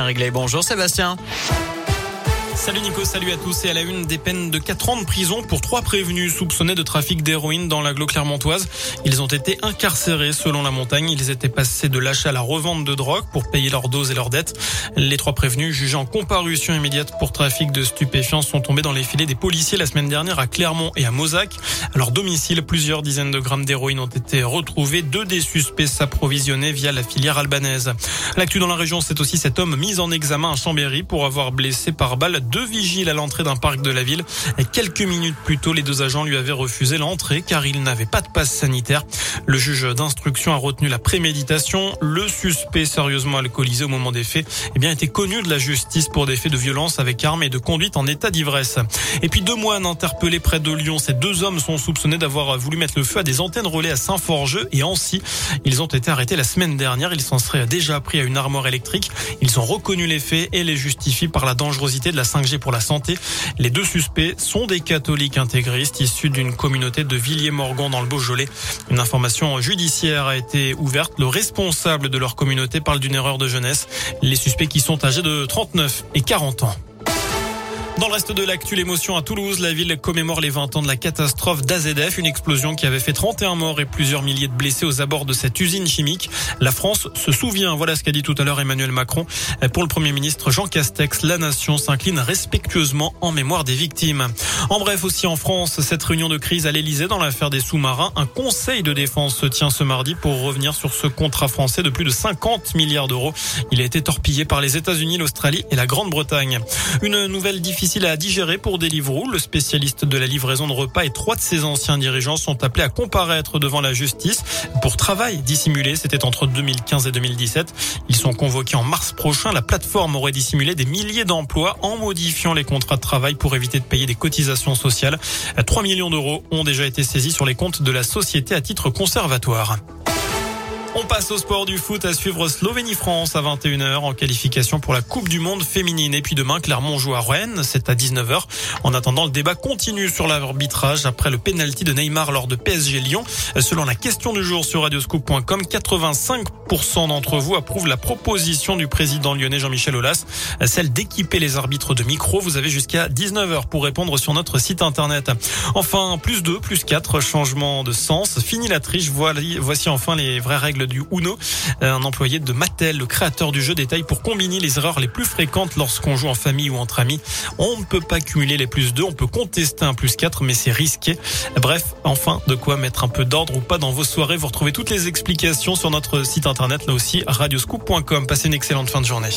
Réglé. Bonjour Sébastien. Salut Nico, salut à tous et à la une des peines de 4 ans de prison pour trois prévenus soupçonnés de trafic d'héroïne dans l'agglo clermontoise. Ils ont été incarcérés selon la montagne. Ils étaient passés de l'achat à la revente de drogue pour payer leurs doses et leurs dettes. Les trois prévenus, jugés en comparution immédiate pour trafic de stupéfiants, sont tombés dans les filets des policiers la semaine dernière à Clermont et à Mozac. À leur domicile, plusieurs dizaines de grammes d'héroïne ont été retrouvés. Deux des suspects s'approvisionnaient via la filière albanaise. L'actu dans la région, c'est aussi cet homme mis en examen à Chambéry pour avoir blessé par balle deux vigiles à l'entrée d'un parc de la ville. Quelques minutes plus tôt, les deux agents lui avaient refusé l'entrée car il n'avait pas de passe sanitaire. Le juge d'instruction a retenu la préméditation. Le suspect sérieusement alcoolisé au moment des faits, eh bien, était connu de la justice pour des faits de violence avec arme et de conduite en état d'ivresse. Et puis deux moines interpellés près de Lyon. Ces deux hommes sont soupçonnés d'avoir voulu mettre le feu à des antennes relais à Saint-Forgeux et Ancy. Ils ont été arrêtés la semaine dernière. Ils s'en seraient déjà pris à une armoire électrique. Ils ont reconnu les faits et les justifient par la dangerosité de la 5G pour la santé. Les deux suspects sont des catholiques intégristes issus d'une communauté de Villiers-Morgon dans le Beaujolais. Une information judiciaire a été ouverte. Le responsable de leur communauté parle d'une erreur de jeunesse. Les suspects qui sont âgés de 39 et 40 ans. Dans le reste de l'actu, l'émotion à Toulouse, la ville commémore les 20 ans de la catastrophe d'AZF, une explosion qui avait fait 31 morts et plusieurs milliers de blessés aux abords de cette usine chimique. La France se souvient, voilà ce qu'a dit tout à l'heure Emmanuel Macron. Pour le Premier ministre Jean Castex, la nation s'incline respectueusement en mémoire des victimes. En bref, aussi en France, cette réunion de crise à l'Elysée dans l'affaire des sous-marins, un conseil de défense se tient ce mardi pour revenir sur ce contrat français de plus de 50 milliards d'euros. Il a été torpillé par les États-Unis, l'Australie et la Grande-Bretagne. Une nouvelle difficile difficile à digérer pour Deliveroo. Le spécialiste de la livraison de repas et trois de ses anciens dirigeants sont appelés à comparaître devant la justice pour travail dissimulé. C'était entre 2015 et 2017. Ils sont convoqués en mars prochain. La plateforme aurait dissimulé des milliers d'emplois en modifiant les contrats de travail pour éviter de payer des cotisations sociales. 3 millions d'euros ont déjà été saisis sur les comptes de la société à titre conservatoire. On passe au sport du foot à suivre Slovénie-France à 21h en qualification pour la Coupe du Monde féminine. Et puis demain, Clermont joue à Rennes, c'est à 19h. En attendant, le débat continue sur l'arbitrage après le penalty de Neymar lors de PSG Lyon. Selon la question du jour sur radioscoop.com, 85% d'entre vous approuvent la proposition du président lyonnais Jean-Michel Aulas, celle d'équiper les arbitres de micro. Vous avez jusqu'à 19h pour répondre sur notre site internet. Enfin, plus 2, plus 4, changement de sens. Fini la triche, voici enfin les vraies du Uno. Un employé de Mattel, le créateur du jeu, détaille pour combiner les erreurs les plus fréquentes lorsqu'on joue en famille ou entre amis. On ne peut pas cumuler les plus 2, on peut contester un plus 4, mais c'est risqué. Bref, enfin, de quoi mettre un peu d'ordre ou pas dans vos soirées. Vous retrouvez toutes les explications sur notre site internet, là aussi, radioscoop.com. Passez une excellente fin de journée.